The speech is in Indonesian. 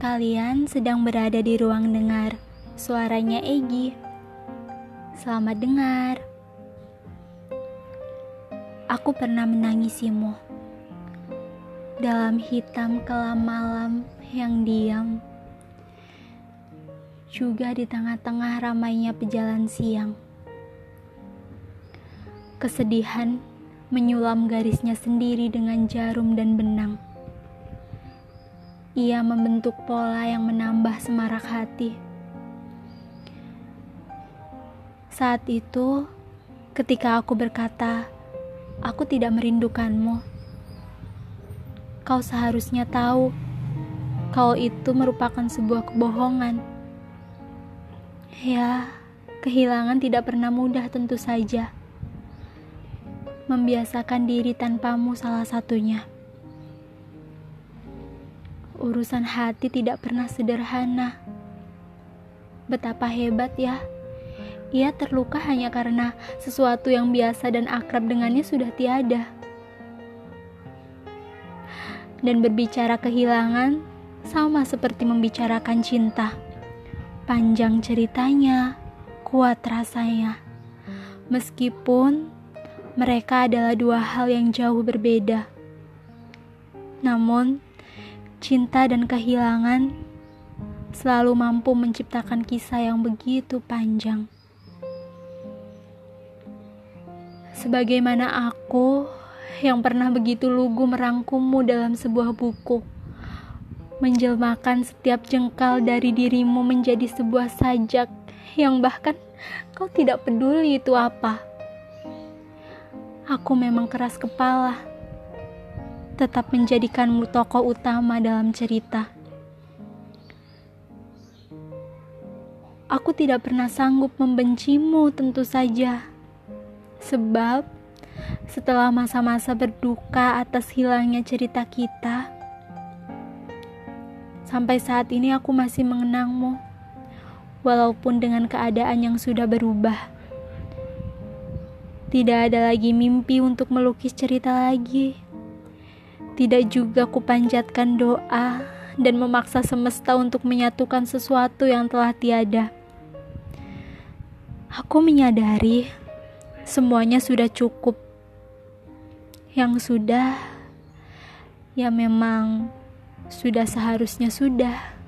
Kalian sedang berada di ruang dengar. Suaranya Egi. Selamat dengar. Aku pernah menangisimu. Dalam hitam kelam malam yang diam. Juga di tengah-tengah ramainya pejalan siang. Kesedihan menyulam garisnya sendiri dengan jarum dan benang ia membentuk pola yang menambah semarak hati. Saat itu, ketika aku berkata, "Aku tidak merindukanmu," kau seharusnya tahu kalau itu merupakan sebuah kebohongan. Ya, kehilangan tidak pernah mudah, tentu saja. Membiasakan diri tanpamu, salah satunya. Urusan hati tidak pernah sederhana. Betapa hebat ya. Ia terluka hanya karena sesuatu yang biasa dan akrab dengannya sudah tiada. Dan berbicara kehilangan sama seperti membicarakan cinta. Panjang ceritanya, kuat rasanya. Meskipun mereka adalah dua hal yang jauh berbeda. Namun, cinta dan kehilangan selalu mampu menciptakan kisah yang begitu panjang. Sebagaimana aku yang pernah begitu lugu merangkummu dalam sebuah buku, menjelmakan setiap jengkal dari dirimu menjadi sebuah sajak yang bahkan kau tidak peduli itu apa. Aku memang keras kepala tetap menjadikanmu tokoh utama dalam cerita. Aku tidak pernah sanggup membencimu, tentu saja, sebab setelah masa-masa berduka atas hilangnya cerita kita, sampai saat ini aku masih mengenangmu, walaupun dengan keadaan yang sudah berubah. Tidak ada lagi mimpi untuk melukis cerita lagi. Tidak juga kupanjatkan doa dan memaksa semesta untuk menyatukan sesuatu yang telah tiada. Aku menyadari semuanya sudah cukup. Yang sudah, ya memang sudah seharusnya sudah.